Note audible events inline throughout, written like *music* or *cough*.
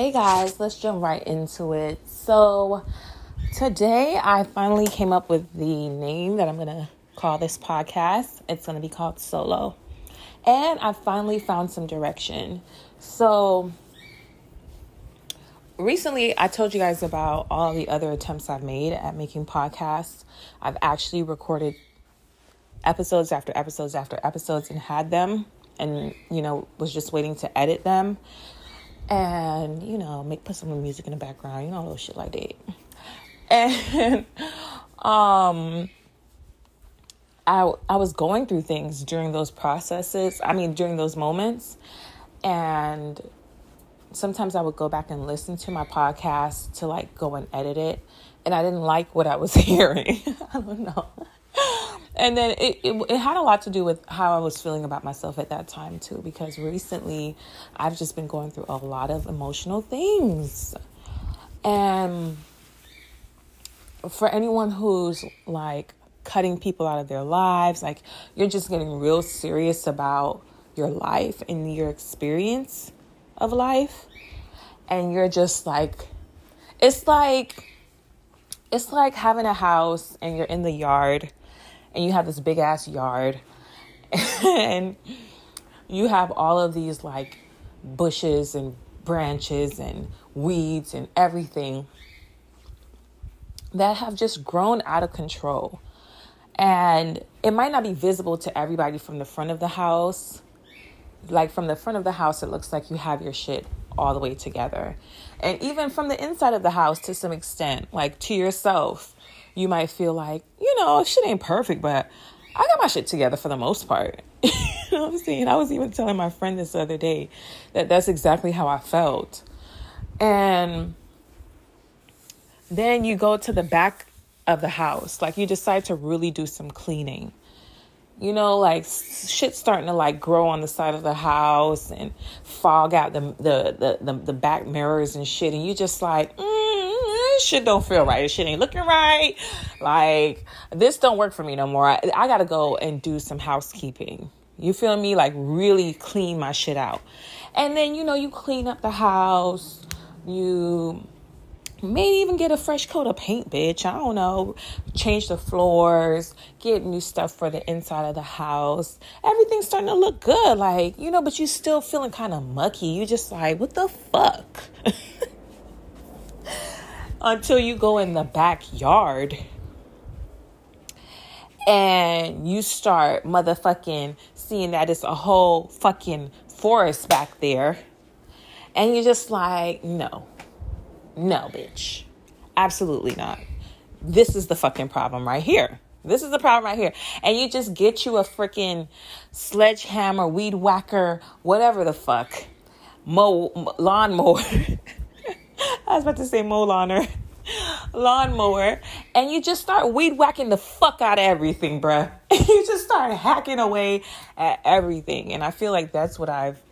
Hey guys, let's jump right into it. So, today I finally came up with the name that I'm going to call this podcast. It's going to be called Solo. And I finally found some direction. So, recently I told you guys about all the other attempts I've made at making podcasts. I've actually recorded episodes after episodes after episodes and had them and you know was just waiting to edit them and you know make put some music in the background you know little shit like that. *laughs* And um I I was going through things during those processes I mean during those moments. And sometimes I would go back and listen to my podcast to like go and edit it. And I didn't like what I was *laughs* hearing. I don't know and then it, it, it had a lot to do with how I was feeling about myself at that time too because recently I've just been going through a lot of emotional things. And for anyone who's like cutting people out of their lives like you're just getting real serious about your life and your experience of life and you're just like it's like it's like having a house and you're in the yard and you have this big ass yard *laughs* and you have all of these like bushes and branches and weeds and everything that have just grown out of control. And it might not be visible to everybody from the front of the house. Like from the front of the house, it looks like you have your shit all the way together. And even from the inside of the house to some extent, like to yourself, you might feel like, you know, shit ain't perfect, but I got my shit together for the most part. *laughs* you know what I'm saying? I was even telling my friend this other day that that's exactly how I felt. And then you go to the back of the house, like you decide to really do some cleaning. You know, like shit starting to like grow on the side of the house and fog out the the the, the, the back mirrors and shit, and you just like, mm, this shit don't feel right. This shit ain't looking right. Like this don't work for me no more. I, I gotta go and do some housekeeping. You feel me? Like really clean my shit out. And then you know you clean up the house. You maybe even get a fresh coat of paint, bitch. I don't know. Change the floors, get new stuff for the inside of the house. Everything's starting to look good, like, you know, but you still feeling kind of mucky. You just like, what the fuck? *laughs* until you go in the backyard and you start motherfucking seeing that it's a whole fucking forest back there. And you're just like, no, no, bitch. Absolutely not. This is the fucking problem right here. This is the problem right here. And you just get you a freaking sledgehammer, weed whacker, whatever the fuck, mow, lawnmower. *laughs* *laughs* I was about to say lawner, *laughs* lawnmower, and you just start weed whacking the fuck out of everything, bruh. *laughs* you just start hacking away at everything, and I feel like that's what I've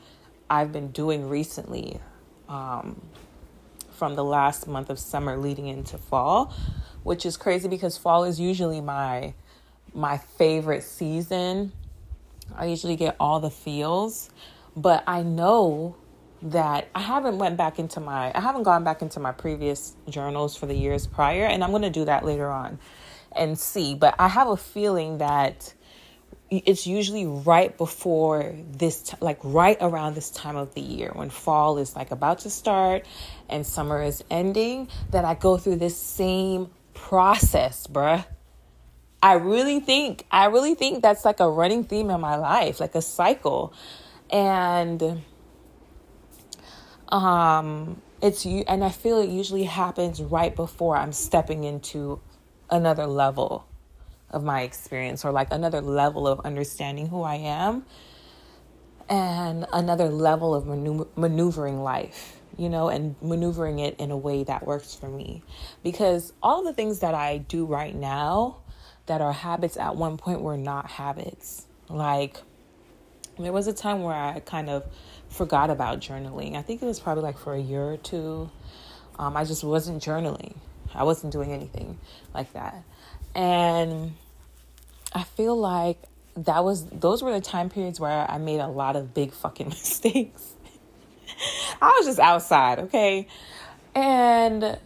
I've been doing recently, um, from the last month of summer leading into fall, which is crazy because fall is usually my my favorite season. I usually get all the feels, but I know that I haven't went back into my I haven't gone back into my previous journals for the years prior and I'm going to do that later on and see. But I have a feeling that it's usually right before this t- like right around this time of the year when fall is like about to start and summer is ending that I go through this same process bruh. I really think I really think that's like a running theme in my life like a cycle. And um, it's you, and I feel it usually happens right before I'm stepping into another level of my experience or like another level of understanding who I am and another level of maneuvering life, you know, and maneuvering it in a way that works for me. Because all the things that I do right now that are habits at one point were not habits. Like, there was a time where I kind of forgot about journaling. I think it was probably like for a year or two. Um, I just wasn't journaling. I wasn't doing anything like that. And I feel like that was those were the time periods where I made a lot of big fucking *laughs* mistakes. I was just outside, okay? And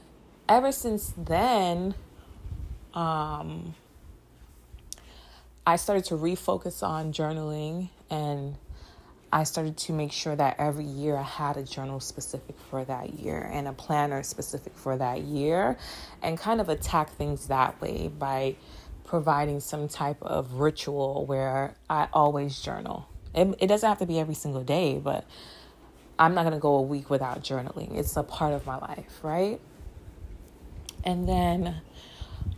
ever since then, um, I started to refocus on journaling and I started to make sure that every year I had a journal specific for that year and a planner specific for that year and kind of attack things that way by providing some type of ritual where I always journal. It, it doesn't have to be every single day, but I'm not going to go a week without journaling. It's a part of my life, right? And then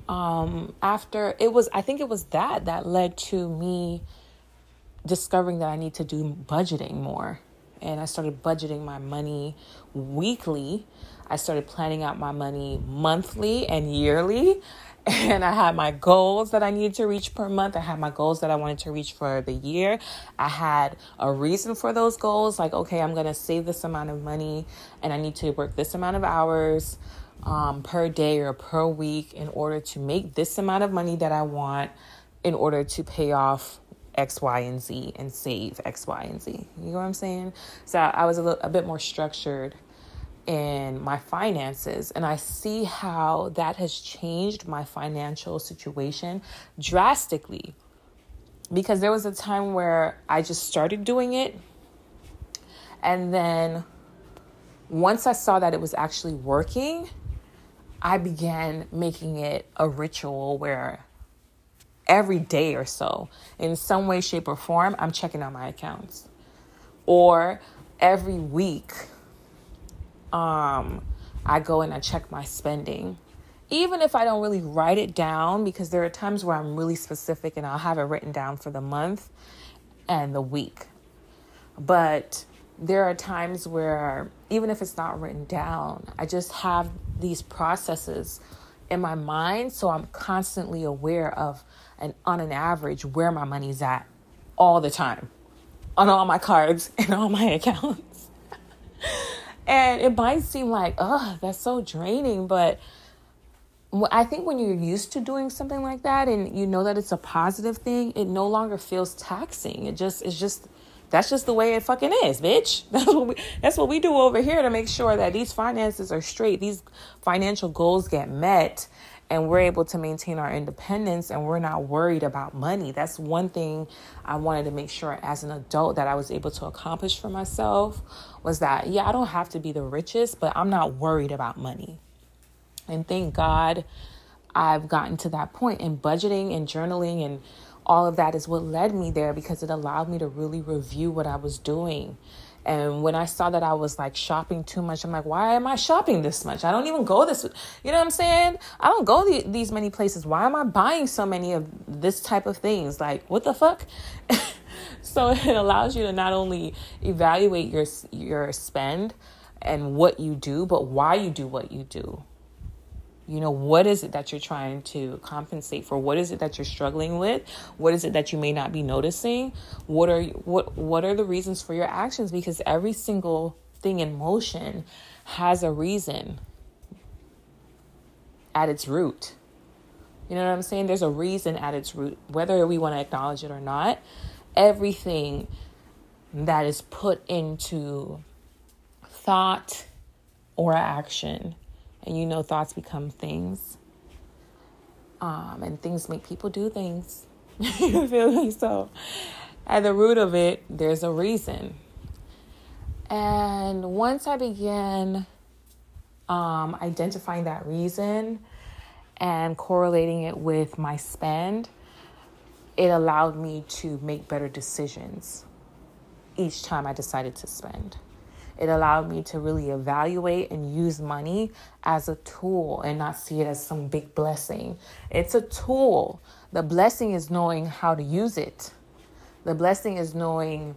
um, after it was, I think it was that that led to me discovering that I need to do budgeting more. And I started budgeting my money weekly. I started planning out my money monthly and yearly. *laughs* And I had my goals that I needed to reach per month. I had my goals that I wanted to reach for the year. I had a reason for those goals like, okay, I'm going to save this amount of money and I need to work this amount of hours um, per day or per week in order to make this amount of money that I want in order to pay off X, Y, and Z and save X, Y, and Z. You know what I'm saying? So I was a, little, a bit more structured in my finances, and I see how that has changed my financial situation drastically. Because there was a time where I just started doing it, and then once I saw that it was actually working, I began making it a ritual where every day or so, in some way, shape, or form, I'm checking on my accounts. Or every week, um, I go and I check my spending. Even if I don't really write it down, because there are times where I'm really specific and I'll have it written down for the month and the week. But there are times where, even if it's not written down, I just have these processes in my mind. So I'm constantly aware of and on an average where my money's at all the time on all my cards *laughs* and all my accounts. *laughs* and it might seem like, oh, that's so draining, but I think when you're used to doing something like that and you know that it's a positive thing, it no longer feels taxing. It just it's just that's just the way it fucking is, bitch. *laughs* That's what we that's what we do over here to make sure that these finances are straight, these financial goals get met and we're able to maintain our independence and we're not worried about money. That's one thing I wanted to make sure as an adult that I was able to accomplish for myself was that yeah, I don't have to be the richest, but I'm not worried about money. And thank God I've gotten to that point in budgeting and journaling and all of that is what led me there because it allowed me to really review what I was doing and when I saw that I was like shopping too much, I'm like, why am I shopping this much? I don't even go this, you know what I'm saying? I don't go the, these many places. Why am I buying so many of this type of things? Like, what the fuck? *laughs* so it allows you to not only evaluate your your spend and what you do, but why you do what you do. You know, what is it that you're trying to compensate for? What is it that you're struggling with? What is it that you may not be noticing? What are what what are the reasons for your actions because every single thing in motion has a reason at its root. You know what I'm saying? There's a reason at its root, whether we want to acknowledge it or not. Everything that is put into thought or action and you know, thoughts become things. Um, and things make people do things. *laughs* you feel me? So, at the root of it, there's a reason. And once I began um, identifying that reason and correlating it with my spend, it allowed me to make better decisions each time I decided to spend. It allowed me to really evaluate and use money as a tool and not see it as some big blessing. It's a tool. The blessing is knowing how to use it, the blessing is knowing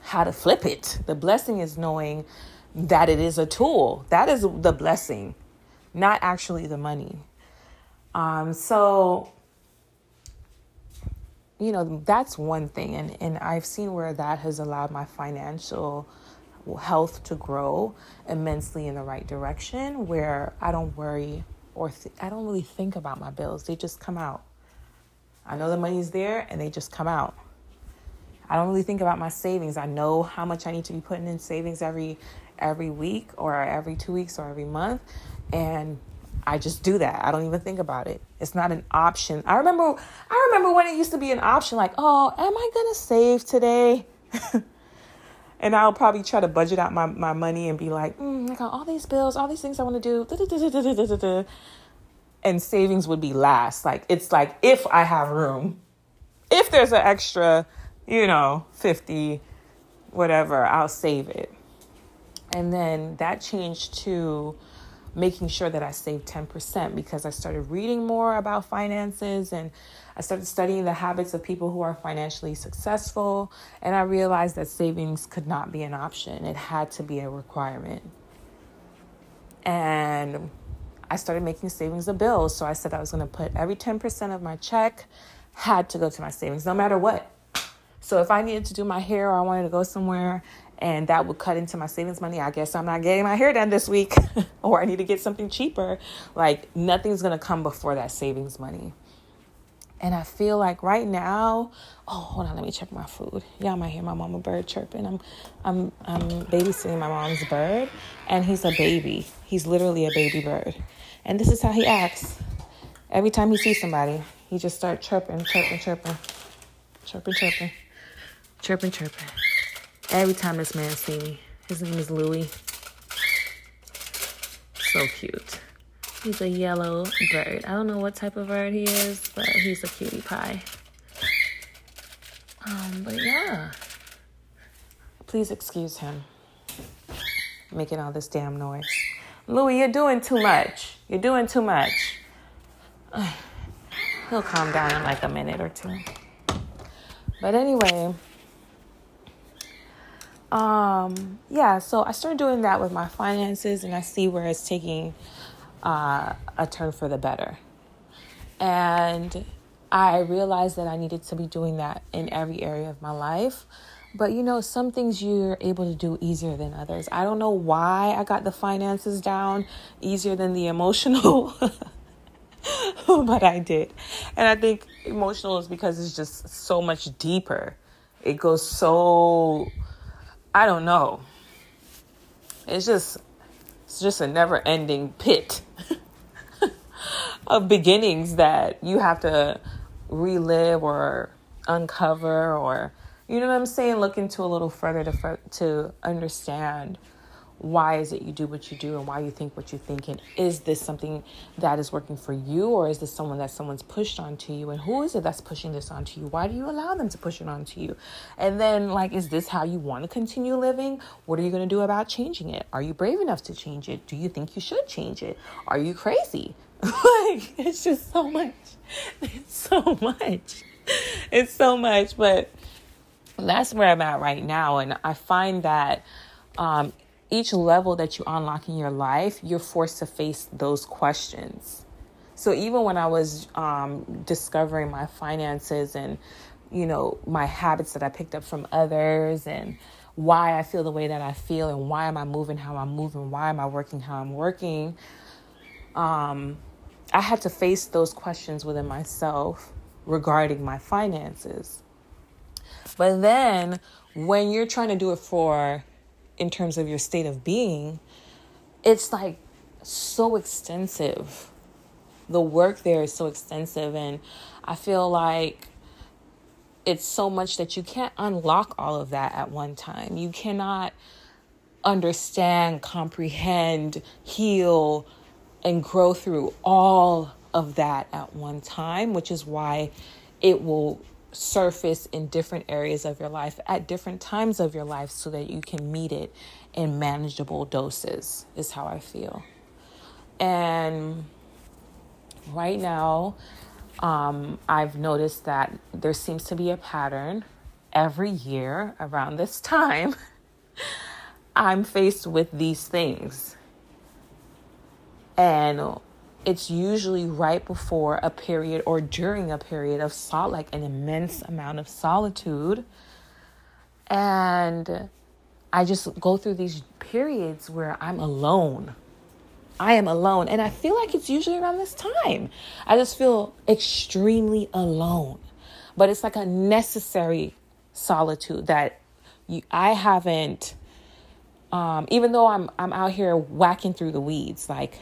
how to flip it. The blessing is knowing that it is a tool. That is the blessing, not actually the money. Um, so, you know, that's one thing. And, and I've seen where that has allowed my financial health to grow immensely in the right direction where I don't worry or th- I don't really think about my bills. They just come out. I know the money's there and they just come out. I don't really think about my savings. I know how much I need to be putting in savings every every week or every two weeks or every month. And I just do that. I don't even think about it. It's not an option. I remember I remember when it used to be an option like, "Oh, am I going to save today?" *laughs* and I'll probably try to budget out my, my money and be like, mm, I got all these bills, all these things I want to do. And savings would be last. Like, it's like if I have room, if there's an extra, you know, 50, whatever, I'll save it. And then that changed to making sure that I saved 10% because I started reading more about finances and I started studying the habits of people who are financially successful. And I realized that savings could not be an option, it had to be a requirement. And I started making savings a bill. So I said I was going to put every 10% of my check had to go to my savings, no matter what. So if I needed to do my hair or I wanted to go somewhere and that would cut into my savings money, I guess I'm not getting my hair done this week *laughs* or I need to get something cheaper. Like nothing's to come before that savings money. And I feel like right now, oh, hold on, let me check my food. Y'all might hear my mama bird chirping. I'm, I'm, I'm babysitting my mom's bird, and he's a baby. He's literally a baby bird, and this is how he acts. Every time he sees somebody, he just starts chirping, chirping, chirping, chirping, chirping, chirping, chirping. Every time this man sees me, his name is Louie. So cute. He's a yellow bird. I don't know what type of bird he is, but he's a cutie pie. Um, but yeah. Please excuse him making all this damn noise. Louie, you're doing too much. You're doing too much. *sighs* He'll calm down in like a minute or two. But anyway, um, yeah, so I started doing that with my finances and I see where it's taking uh, a turn for the better. And I realized that I needed to be doing that in every area of my life. But you know, some things you're able to do easier than others. I don't know why I got the finances down easier than the emotional, *laughs* but I did. And I think emotional is because it's just so much deeper. It goes so, I don't know. It's just, it's just a never ending pit *laughs* of beginnings that you have to relive or uncover or you know what I'm saying look into a little further to to understand why is it you do what you do and why you think what you think? And is this something that is working for you or is this someone that someone's pushed onto you? And who is it that's pushing this onto you? Why do you allow them to push it onto you? And then like is this how you want to continue living? What are you going to do about changing it? Are you brave enough to change it? Do you think you should change it? Are you crazy? *laughs* Like it's just so much. It's so much. It's so much. But that's where i'm at right now. And i find that um, each level that you unlock in your life, you're forced to face those questions. So even when I was um, discovering my finances and, you know, my habits that I picked up from others and why I feel the way that I feel and why am I moving how I'm moving, why am I working how I'm working, um, I had to face those questions within myself regarding my finances. But then when you're trying to do it for in terms of your state of being, it's like so extensive. The work there is so extensive, and I feel like it's so much that you can't unlock all of that at one time. You cannot understand, comprehend, heal, and grow through all of that at one time, which is why it will surface in different areas of your life at different times of your life so that you can meet it in manageable doses, is how I feel. And right now, um, I've noticed that there seems to be a pattern every year around this time. *laughs* I'm faced with these things. And it's usually right before a period or during a period of sol like an immense amount of solitude. And i just go through these periods where i'm alone. I am alone. And i feel like it's usually around this time. I just feel extremely alone. But it's like a necessary solitude that you, i haven't Um, even though I'm I'm out here whacking through the weeds, like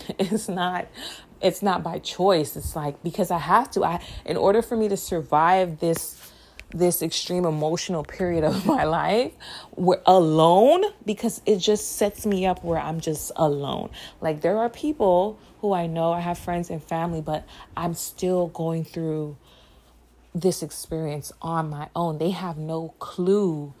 *laughs* it's not it's not by choice. It's like because I have to. I in order for me to survive this this extreme emotional period of *laughs* my life we're alone because it just sets me up where I'm just alone. Like there are people who I know I have friends and family, but I'm still going through this experience on my own. They have no clue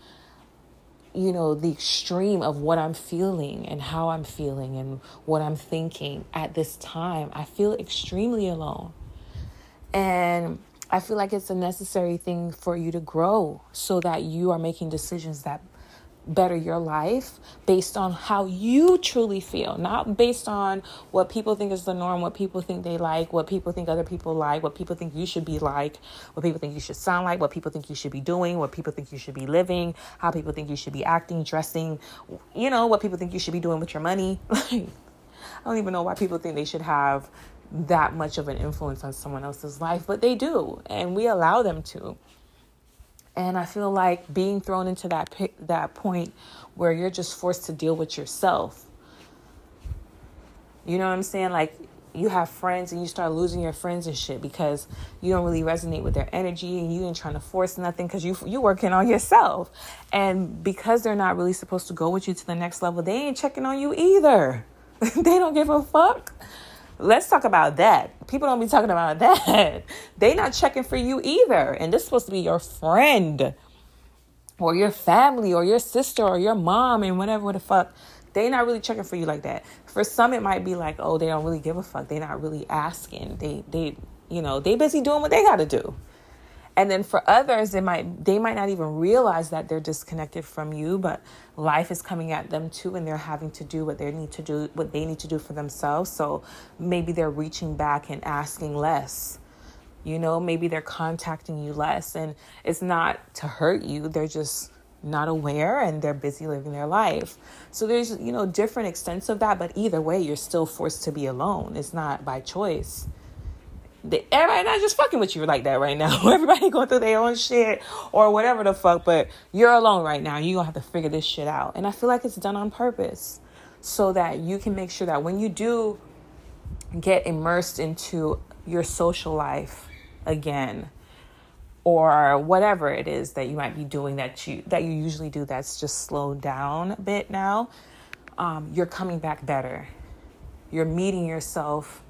you know, the extreme of what I'm feeling and how I'm feeling and what I'm thinking at this time. I feel extremely alone. And I feel like it's a necessary thing for you to grow so that you are making decisions that better your life based on how you truly feel, not based on what people think is the norm, what people think they like, what people think other people like, what people think you should be like, what people think you should sound like, what people think you should be doing, what people think you should be living, how people think you should be acting, dressing, you know, what people think you should be doing with your money. I don't even know why people think they should have that much of an influence on someone else's life, but they do, and we allow them to. And I feel like being thrown into that that point where you're just forced to deal with yourself. You know what I'm saying? Like you have friends and you start losing your friends and shit because you don't really resonate with their energy and you ain't trying to force nothing because you you working on yourself. And because they're not really supposed to go with you to the next level, they ain't checking on you either. *laughs* they don't give a fuck. Let's talk about that. People don't be talking about that. *laughs* They not checking for you either. And this is supposed to be your friend or your family or your sister or your mom and whatever the fuck. They not really checking for you like that. For some it might be like, oh, they don't really give a fuck. They not really asking. They they you know, they busy doing what they gotta do. And then for others, they might they might not even realize that they're disconnected from you, but life is coming at them too, and they're having to do what they need to do, what they need to do for themselves. So maybe they're reaching back and asking less. You know, maybe they're contacting you less, and it's not to hurt you. They're just not aware and they're busy living their life. So there's, you know, different extents of that, but either way, you're still forced to be alone. It's not by choice everybody not just fucking with you like that right now. *laughs* Everybody going through their own shit or whatever the fuck, but you're alone right now. You're gonna have to figure this shit out. And I feel like it's done on purpose so that you can make sure that when you do get immersed into your social life again or whatever it is that you might be doing that you that you usually do that's just slowed down a bit now um, you're coming back better you're meeting yourself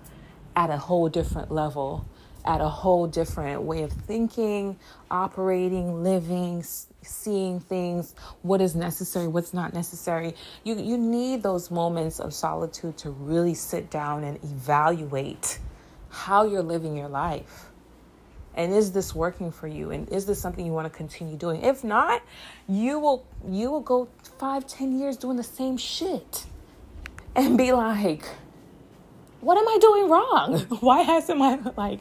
at a whole different level, at a whole different way of thinking, operating, living, seeing things, what is necessary, what's not necessary. You you need those moments of solitude to really sit down and evaluate how you're living your life. And is this working for you? And is this something you want to continue doing? If not, you will you will go five, ten years doing the same shit and be like, what am I doing wrong? *laughs* Why hasn't my like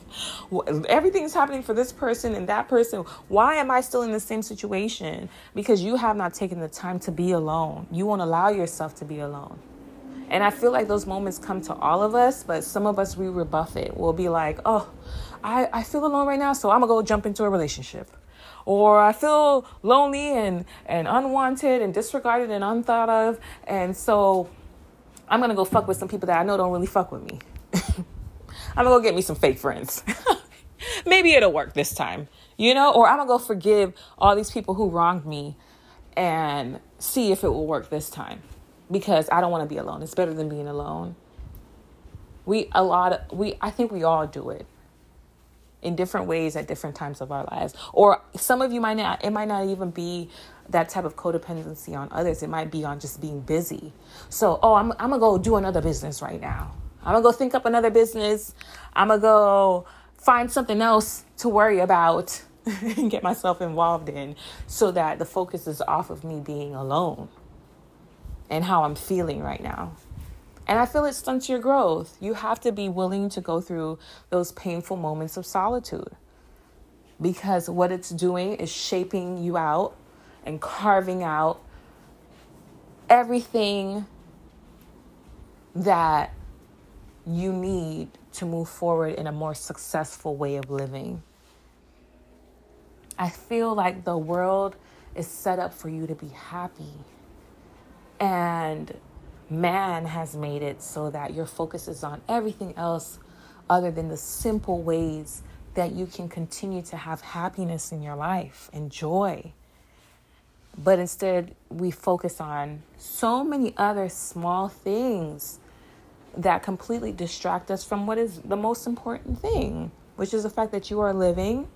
everything's happening for this person and that person? Why am I still in the same situation? Because you have not taken the time to be alone. You won't allow yourself to be alone. And I feel like those moments come to all of us, but some of us we rebuff it. We'll be like, oh, I, I feel alone right now, so I'm gonna go jump into a relationship. Or I feel lonely and, and unwanted and disregarded and unthought of. And so I'm gonna go fuck with some people that I know don't really fuck with me. *laughs* I'm gonna go get me some fake friends. *laughs* Maybe it'll work this time, you know? Or I'm gonna go forgive all these people who wronged me and see if it will work this time because I don't wanna be alone. It's better than being alone. We, a lot of, we, I think we all do it in different ways at different times of our lives. Or some of you might not, it might not even be that type of codependency on others. It might be on just being busy. So, oh, I'm, I'm gonna go do another business right now. I'm gonna go think up another business. I'm gonna go find something else to worry about *laughs* and get myself involved in so that the focus is off of me being alone and how I'm feeling right now. And I feel it stunts your growth. You have to be willing to go through those painful moments of solitude because what it's doing is shaping you out and carving out everything that you need to move forward in a more successful way of living. I feel like the world is set up for you to be happy. And man has made it so that your focus is on everything else other than the simple ways that you can continue to have happiness in your life and joy. But instead, we focus on so many other small things that completely distract us from what is the most important thing, which is the fact that you are living.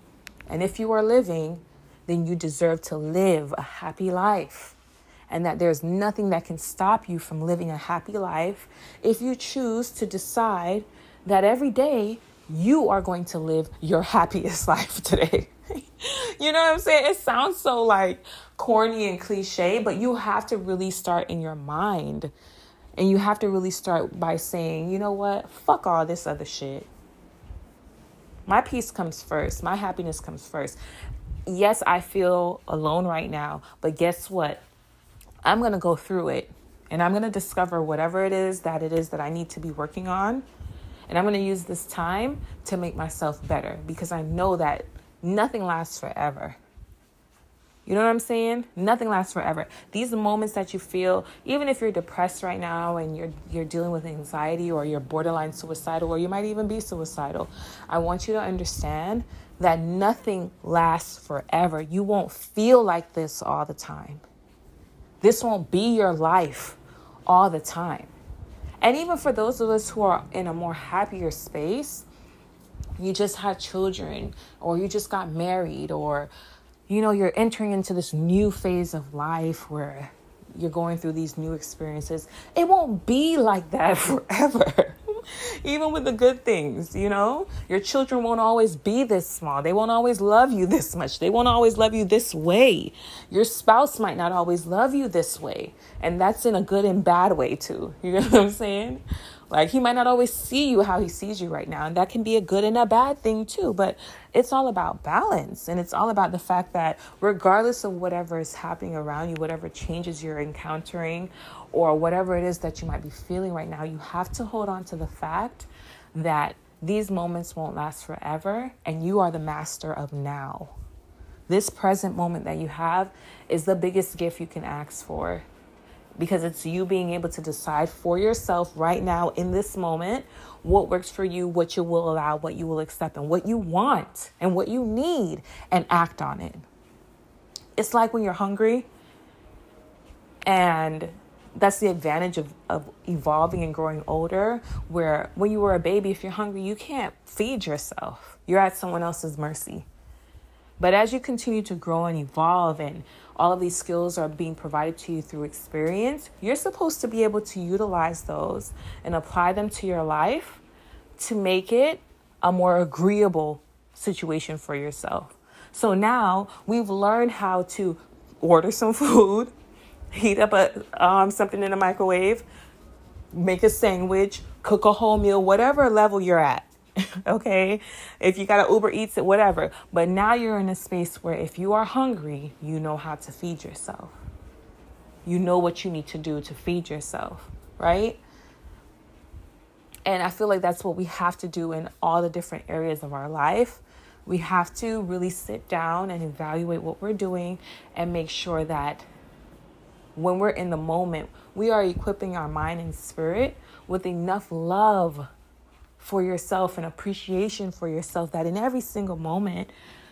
And if you are living, then you deserve to live a happy life. And that there's nothing that can stop you from living a happy life if you choose to decide that every day you are going to live your *laughs* happiest life today. *laughs* you know what I'm saying? It sounds so like corny and cliche, but you have to really start in your mind. And you have to really start by saying, you know what? Fuck all this other shit. My peace comes first. My happiness comes first. Yes, I feel alone right now, but guess what? I'm going to go through it and I'm going to discover whatever it is that it is that I need to be working on. And I'm going to use this time to make myself better because I know that nothing lasts forever. You know what I'm saying? Nothing lasts forever. These moments that you feel, even if you're depressed right now and you're you're dealing with anxiety or you're borderline suicidal or you might even be suicidal, I want you to understand that nothing lasts forever. You won't feel like this all the time. This won't be your life all the time. And even for those of us who are in a more happier space, you just had children or you just got married or you know you're entering into this new phase of life where you're going through these new experiences. It won't be like that *laughs* forever *laughs* even with the good things you know? Your children won't always be this small. They won't always love you this much. They won't always love you this way. Your spouse might not always love you this way and that's in a good and bad way too. *laughs* You know what i'm saying like he might not always see you how he sees you right now, and that can be a good and a bad thing too. But it's all about balance, and it's all about the fact that regardless of whatever is happening around you, whatever changes you're encountering, or whatever it is that you might be feeling right now, you have to hold on to the fact that these moments won't last forever, and you are the master of now. This present moment that you have is the biggest gift you can ask for because it's you being able to decide for yourself right now in this moment what works for you, what you will allow, what you will accept, and what you want and what you need, and act on it. It's like when you're hungry, and that's the advantage of, of evolving and growing older. Where when you were a baby, if you're hungry, you can't feed yourself, you're at someone else's mercy. But as you continue to grow and evolve and all of these skills are being provided to you through experience, you're supposed to be able to utilize those and apply them to your life to make it a more agreeable situation for yourself. So now we've learned how to order some *laughs* food, heat up a um, something in the microwave, make a sandwich, cook a whole meal, whatever level you're at. *laughs* okay? If you got to Uber Eats it, whatever. But now you're in a space where if you are hungry, you know how to feed yourself. You know what you need to do to feed yourself, right? And I feel like that's what we have to do in all the different areas of our life. We have to really sit down and evaluate what we're doing and make sure that when we're in the moment, we are equipping our mind and spirit with enough love for yourself and appreciation for yourself that in every single moment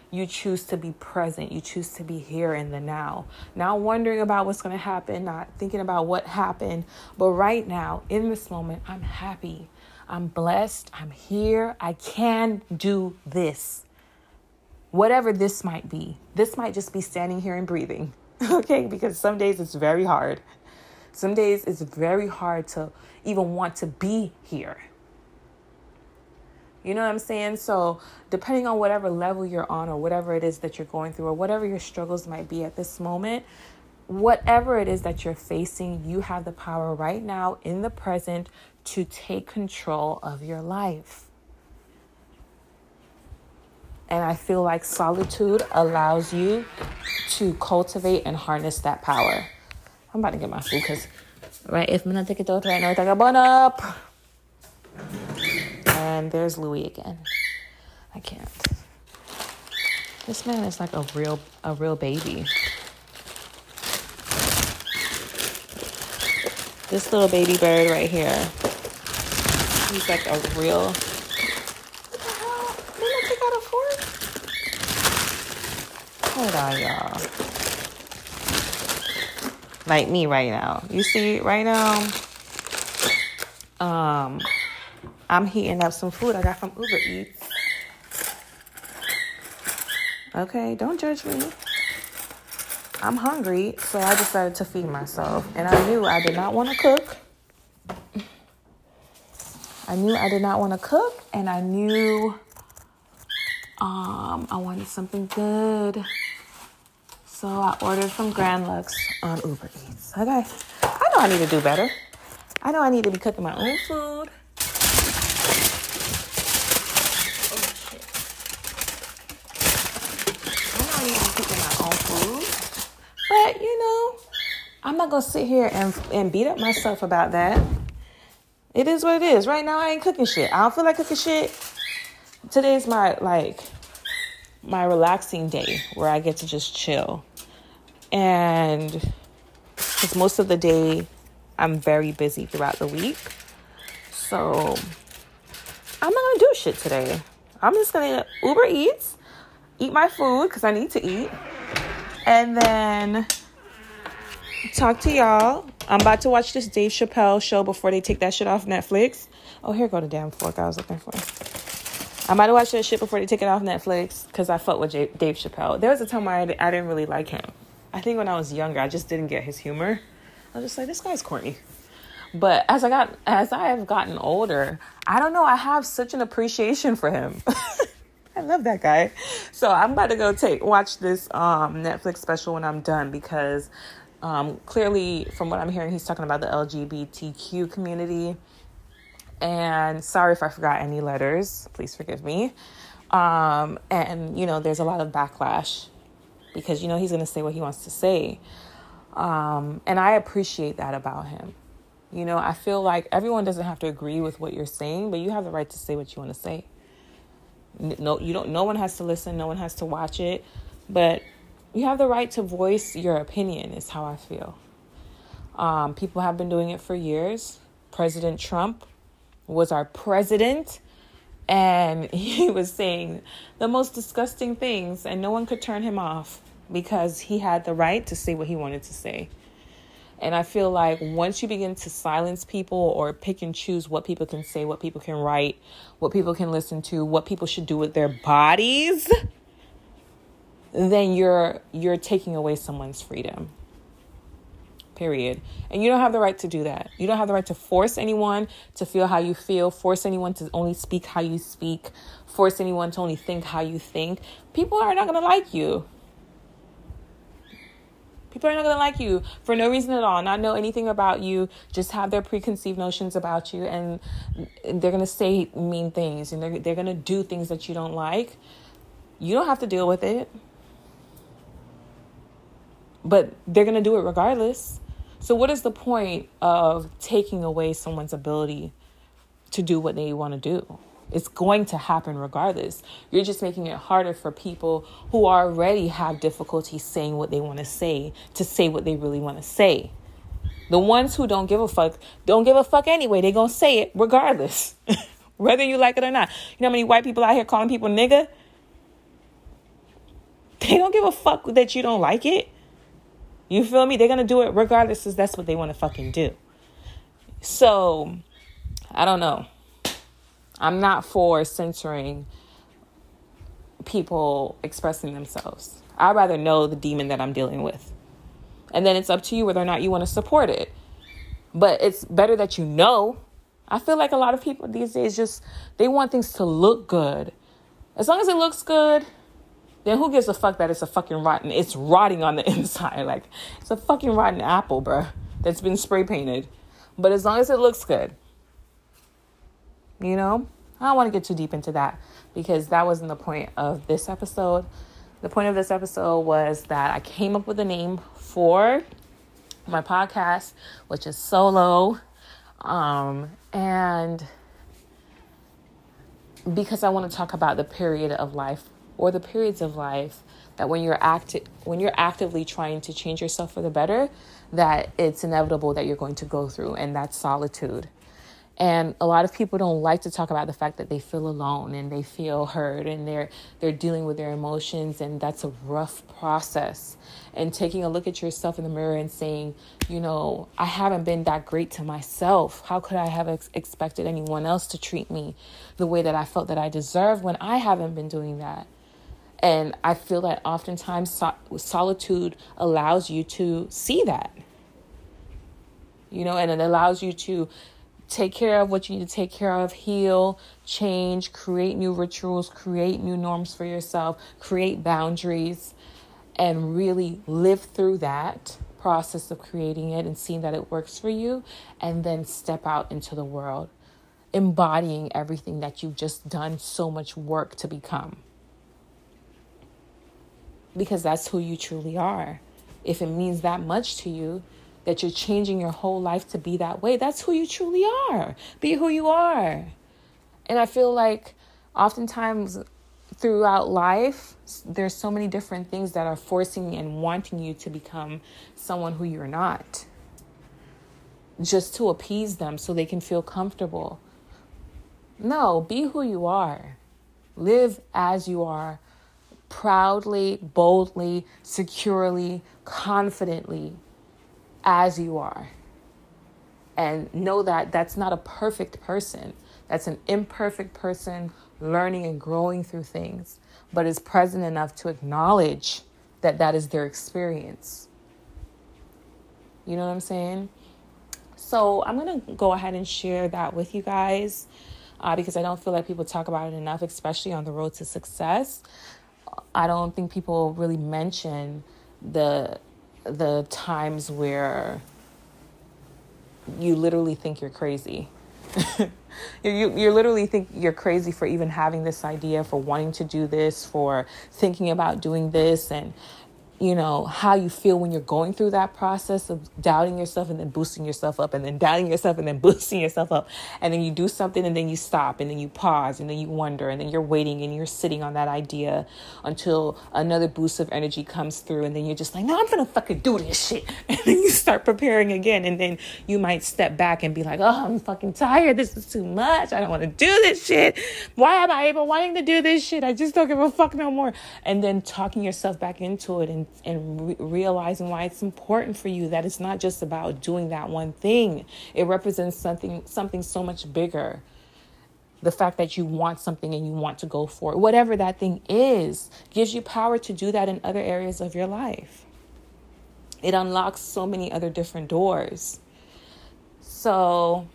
you choose to be present. You choose to be here in the now. Not wondering about what's going to happen, not thinking about what happened, but right now, in this moment, I'm happy. I'm blessed. I'm here. I can do this. Whatever this might be. This might just be standing here and breathing, *laughs* okay? Because some days it's very hard. Some days it's very hard to even want to be here you know what I'm saying? So, depending on whatever level you're on, or whatever it is that you're going through, or whatever your struggles might be at this moment, whatever it is that you're facing, you have the power right now in the present to take control of your life. And I feel like solitude allows you to cultivate and harness that power. I'm about to get my food because, right, if I'm not taking it right now, I take a bun up. And there's Louie again. I can't. This man is like a real a real baby. This little baby bird right here. He's like a real. What the hell? Didn't I take out a fork? Hold on, y'all. Like me right now. You see, right now, um, I'm heating up some food I got from Uber Eats. Okay, don't judge me. I'm hungry, so I decided to feed myself. And I knew I did not want to cook. I knew I did not want to cook, and I knew um, I wanted something good. So I ordered from Grand Lux on Uber Eats. Okay, I know I need to do better. I know I need to be cooking my own food. But you know, I'm not gonna sit here and and beat up myself about that. It is what it is. Right now I ain't cooking shit. I don't feel like cooking shit. Today's my like my relaxing day where I get to just chill. And because most of the day I'm very busy throughout the week. So I'm not gonna do shit today. I'm just gonna Uber Eats, eat my food because I need to eat and then talk to y'all. I'm about to watch this Dave Chappelle show before they take that shit off Netflix. Oh, here go the damn fork I was looking for. I'm about to watch that shit before they take it off Netflix because I fuck with J- Dave Chappelle. There was a time where I, I didn't really like him. I think when I was younger, I just didn't get his humor. I was just like, this guy's corny. But as I got as I have gotten older, I don't know, I have such an appreciation for him. *laughs* I love that guy. So I'm about to go take watch this um, Netflix special when I'm done because um, clearly, from what I'm hearing, he's talking about the LGBTQ community. And sorry if I forgot any letters. Please forgive me. Um, and you know, there's a lot of backlash because you know he's going to say what he wants to say. Um, and I appreciate that about him. You know, I feel like everyone doesn't have to agree with what you're saying, but you have the right to say what you want to say. No, you don't. No one has to listen. No one has to watch it, but you have the right to voice your opinion. Is how I feel. Um, people have been doing it for years. President Trump was our president, and *laughs* he was saying the most disgusting things, and no one could turn him off because he had the right to say what he wanted to say. And I feel like once you begin to silence people or pick and choose what people can say, what people can write, what people can listen to, what people should do with their bodies, then you're you're taking away someone's freedom. Period. And you don't have the right to do that. You don't have the right to force anyone to feel how you feel, force anyone to only speak how you speak, force anyone to only think how you think. People are not going to like you. People are not going to like you for no reason at all, not know anything about you, just have their preconceived notions about you, and they're going to say mean things and they're, they're going to do things that you don't like. You don't have to deal with it, but they're going to do it regardless. So, what is the point of taking away someone's ability to do what they want to do? It's going to happen regardless. You're just making it harder for people who already have difficulty saying what they want to say to say what they really want to say. The ones who don't give a fuck don't give a fuck anyway. They're gonna say it regardless, *laughs* whether you like it or not. You know how many white people out here calling people nigga? They don't give a fuck that you don't like it. You feel me? They're gonna do it regardless, because that's what they want to fucking do. So, I don't know. I'm not for censoring people expressing themselves. I'd rather know the demon that I'm dealing with. And then it's up to you whether or not you want to support it. But it's better that you know. I feel like a lot of people these days just they want things to look good. As long as it looks good, then who gives a fuck that it's a fucking rotten it's rotting on the *laughs* inside. Like it's a fucking rotten apple, bruh, that's been spray painted. But as long as it looks good, you know? I don't want to get too deep into that because that wasn't the point of this episode. The point of this episode was that I came up with a name for my podcast, which is Solo. Um, and because I want to talk about the period of life or the periods of life that when you're acti- when you're actively trying to change yourself for the better, that it's inevitable that you're going to go through, and that's solitude. And a lot of people don't like to talk about the fact that they feel alone and they feel hurt and they're they're dealing with their emotions and that's a rough process. And taking a look at yourself in the mirror and saying, you know, I haven't been that great to myself. How could I have ex- expected anyone else to treat me the way that I felt that I deserved when I haven't been doing that? And I feel that oftentimes so- solitude allows you to see that. You know, and it allows you to take care of what you need to take care of, heal, change, create new rituals, create new norms for yourself, create boundaries, and really live through that process of creating it and seeing that it works for you, and then step out into the world, embodying everything that you've just done so much work to become. Because that's who you truly are. If it means that much to you, that you're changing your whole life to be that way. That's who you truly are. Be who you are. And I feel like oftentimes throughout life, there's so many different things that are forcing and wanting you to become someone who you're not. Just to appease them so they can feel comfortable. No, be who you are. Live as you are, proudly, boldly, securely, confidently as you are. And know that that's not a perfect person. That's an imperfect person learning and growing through things, but is present enough to acknowledge that that is their experience. You know what I'm saying? So I'm going to go ahead and share that with you guys uh, because I don't feel like people talk about it enough, especially on the road to success. I don't think people really mention the the times where you literally think you're crazy. you, *laughs* you, you literally think you're crazy for even having this idea, for wanting to do this, for thinking about doing this, and you know, how you feel when you're going through that process of doubting yourself and then boosting yourself up and then doubting yourself and then *laughs* boosting yourself up. And then you do something and then you stop and then you pause and then you wonder and then you're waiting and you're sitting on that idea until another boost of energy comes through. And then you're just like, no, I'm going to fucking do this shit. *laughs* And then you start preparing again. And then you might step back and be like, oh, I'm fucking tired. This is too much. I don't want to do this shit. Why am I even wanting to do this shit? I just don't give a fuck no more. And then talking yourself back into it and and re- realizing why it's important for you that it's not just about doing that one thing. It represents something something so much bigger. The fact that you want something and you want to go for it, whatever that thing is, gives you power to do that in other areas of your life. It unlocks so many other different doors. So,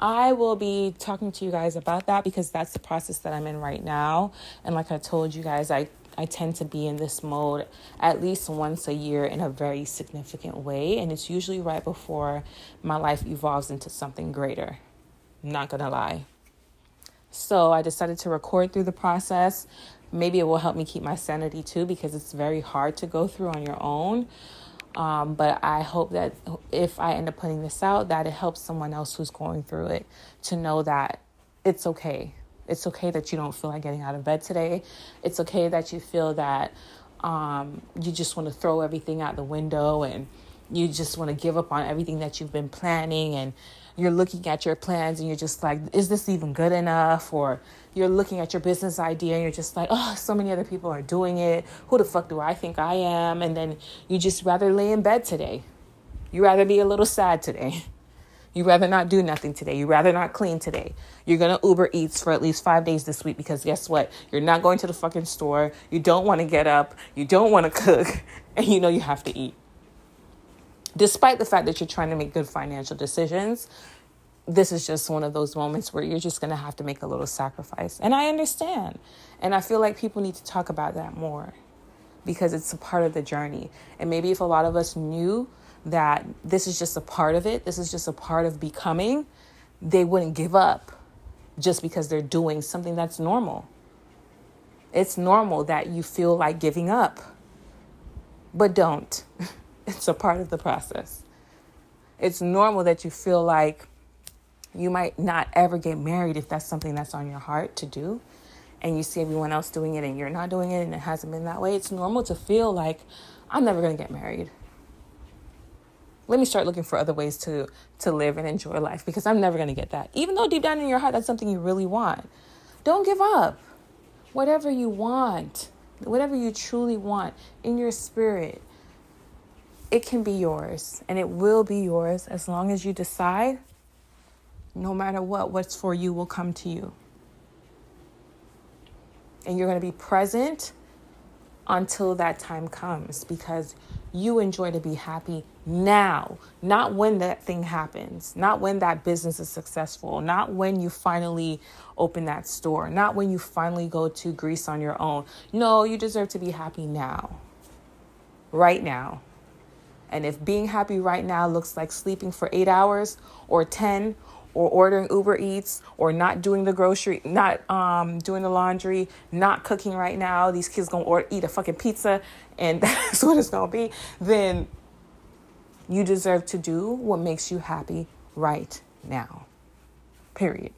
I will be talking to you guys about that because that's the process that I'm in right now. And like I told you guys, I I tend to be in this mode at least once a year in a very significant way. And it's usually right before my life evolves into something greater. Not gonna lie. So I decided to record through the process. Maybe it will help me keep my sanity too because it's very hard to go through on your own. Um, but I hope that if I end up putting this out, that it helps someone else who's going through it to know that it's okay. It's okay that you don't feel like getting out of bed today. It's okay that you feel that um, you just want to throw everything out the window and you just want to give up on everything that you've been planning and you're looking at your plans and you're just like, is this even good enough? Or you're looking at your business idea and you're just like, oh, so many other people are doing it. Who the fuck do I think I am? And then you just rather lay in bed today. You rather be a little sad today. *laughs* You rather not do nothing today. You rather not clean today. You're gonna Uber Eats for at least five days this week because guess what? You're not going to the fucking store. You don't want to get up. You don't want to *laughs* cook, and you know you have to eat. Despite the fact that you're trying to make good financial decisions, this is just one of those moments where you're just gonna have to make a little sacrifice. And I understand. And I feel like people need to talk about that more because it's a part of the journey. And maybe if a lot of us knew that this is just a part of it, this is just a part of becoming, they wouldn't give up just because they're doing something that's normal. It's normal that you feel like giving up, but don't. *laughs* It's a part of the process. It's normal that you feel like you might not ever get married if that's something that's on your heart to do. and you see everyone else doing it and you're not doing it and it hasn't been that way, it's normal to feel like I'm never going to get married. Let me start looking for other ways to to live and enjoy life because I'm never going to get that. Even though deep down in your heart that's something you really want. Don't give up. Whatever you want, whatever you truly want in your spirit, it can be yours and it will be yours as long as you decide no matter what, what's for you will come to you. And you're going to be present until that time comes because you enjoy to be happy now, not when that thing happens, not when that business is successful, not when you finally open that store, not when you finally go to Greece on your own. No, you deserve to be happy now, right now. And if being happy right now looks like sleeping for eight hours or 10 or ordering Uber Eats or not doing the grocery, not um, doing the laundry, not cooking right now, these kids gonna order, eat a fucking pizza and *laughs* that's what it's gonna be, then you deserve to do what makes you happy right now. Period.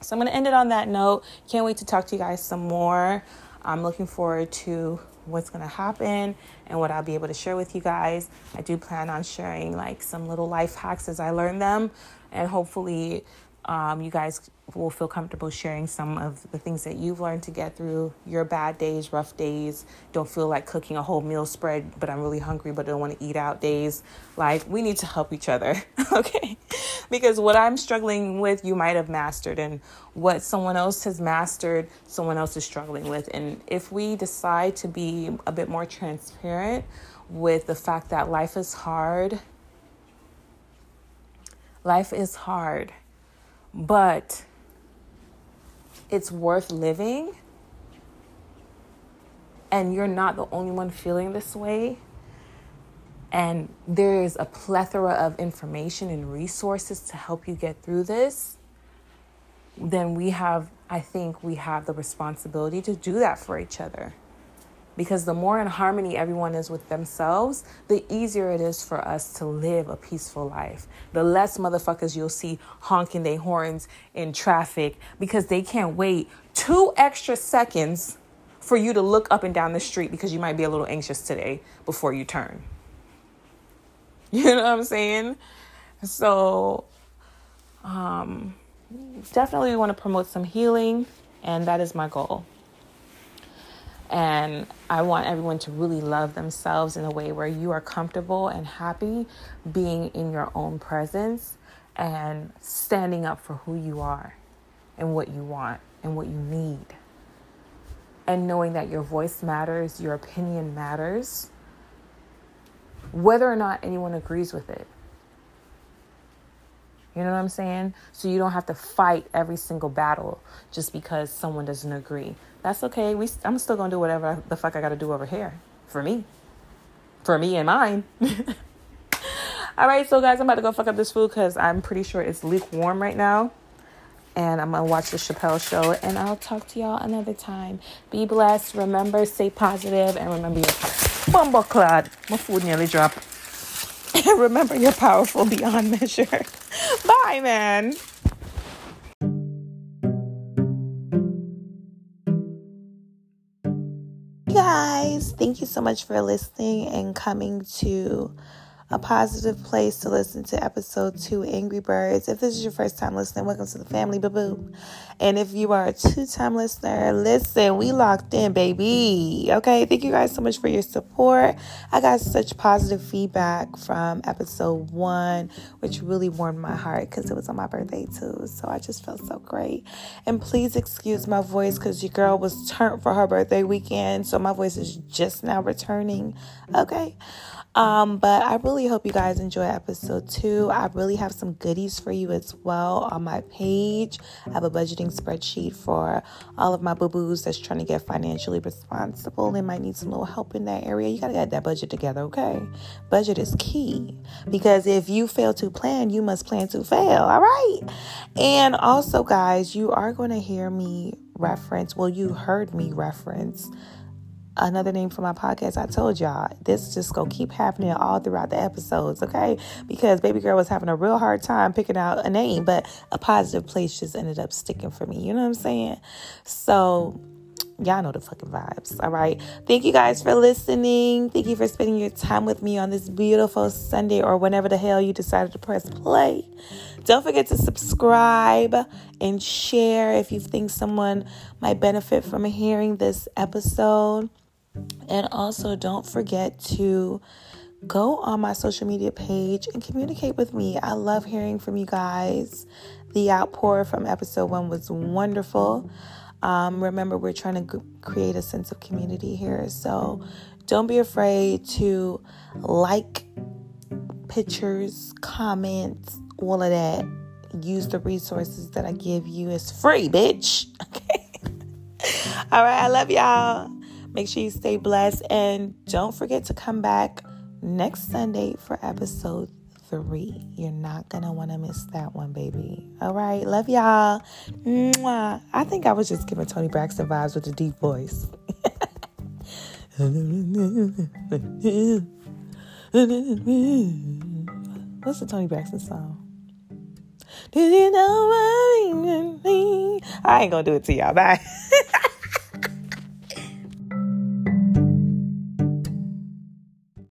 So I'm gonna end it on that note. Can't wait to talk to you guys some more. I'm looking forward to what's going to happen and what I'll be able to share with you guys. I do plan on sharing like some little life hacks as I learn them and hopefully um, you guys will feel comfortable sharing some of the things that you've learned to get through your bad days, rough days. Don't feel like cooking a whole meal spread, but I'm really hungry, but I don't want to eat out days. Like, we need to help each other, *laughs* okay? because what I'm struggling with, you might have mastered, and what someone else has mastered, someone else is struggling with. And if we decide to be a bit more transparent with the fact that life is hard, life is hard but it's worth living. And you're not the only one feeling this way. And there is a plethora of information and resources to help you get through this. Then we have i think we have the responsibility to do that for each other because the more in harmony everyone is with themselves, the easier it is for us to live a peaceful life. The less motherfuckers you'll see honking their horns in traffic because they can't wait two extra seconds for you to look up and down the street because you might be a little anxious today before you turn. *laughs* You know what I'm saying? So, um, definitely we want to promote some healing, and that is my goal. And I want everyone to really love themselves in a way where you are comfortable and happy being in your own presence and standing up for who you are and what you want and what you need. And knowing that your voice matters, your opinion matters, whether or not anyone agrees with it. You know what I'm saying? So you don't have to fight every single battle just because someone doesn't agree. That's okay. We I'm still gonna do whatever the fuck I gotta do over here for me, for me and mine. *laughs* All right, so guys, I'm about to go fuck up this food because I'm pretty sure it's lukewarm right now. And I'm gonna watch the Chappelle show, and I'll talk to y'all another time. Be blessed. Remember, stay positive, and remember your bumble clad. My food nearly dropped. *laughs* And remember, you're powerful beyond measure. *laughs* Bye, man. guys, thank you so much for listening and coming to a positive place to listen to episode two, Angry Birdz. If this is your first time listening, welcome to the family, boo boo. And if you are a two time listener, listen, we locked in, baby. Okay, thank you guys so much for your support. I got such positive feedback from episode one, which really warmed my heart because it was on my birthday too. So I just felt so great. And please excuse my voice because your girl was turned for her birthday weekend. So my voice is just now returning. Okay. Um, but I really hope you guys enjoy episode two. I really have some goodies for you as well on my page. I have a budgeting spreadsheet for all of my boo boos that's trying to get financially responsible. They might need some little help in that area. You got to get that budget together, okay? Budget is key because if you fail to plan, you must plan to fail, all right? And also, guys, you are going to hear me reference, well, you heard me reference another name for my podcast. I told y'all this just gonna keep happening all throughout the episodes, okay? Because baby girl was having a real hard time picking out a name, but a positive place just ended up sticking for me. You know what I'm saying? So y'all know the fucking vibes. All right. Thank you guys for listening. Thank you for spending your time with me on this beautiful Sunday or whenever the hell you decided to press play. Don't forget to subscribe and share if you think someone might benefit from hearing this episode. And also, don't forget to go on my social media page and communicate with me. I love hearing from you guys. The outpour from episode one was wonderful. Um, remember, we're trying to create a sense of community here. So don't be afraid to like pictures, comments, all of that. Use the resources that I give you. It's free, bitch. *laughs* Okay. all right. I love y'all. Make sure you stay blessed. And don't forget to come back next Sunday for episode three. You're not gonna want to miss that one, baby. All right, love y'all. Mwah. I think I was just giving Toni Braxton vibes with a deep voice. *laughs* What's the Toni Braxton song? Did you know I ain't gonna do it to y'all? Bye. *laughs*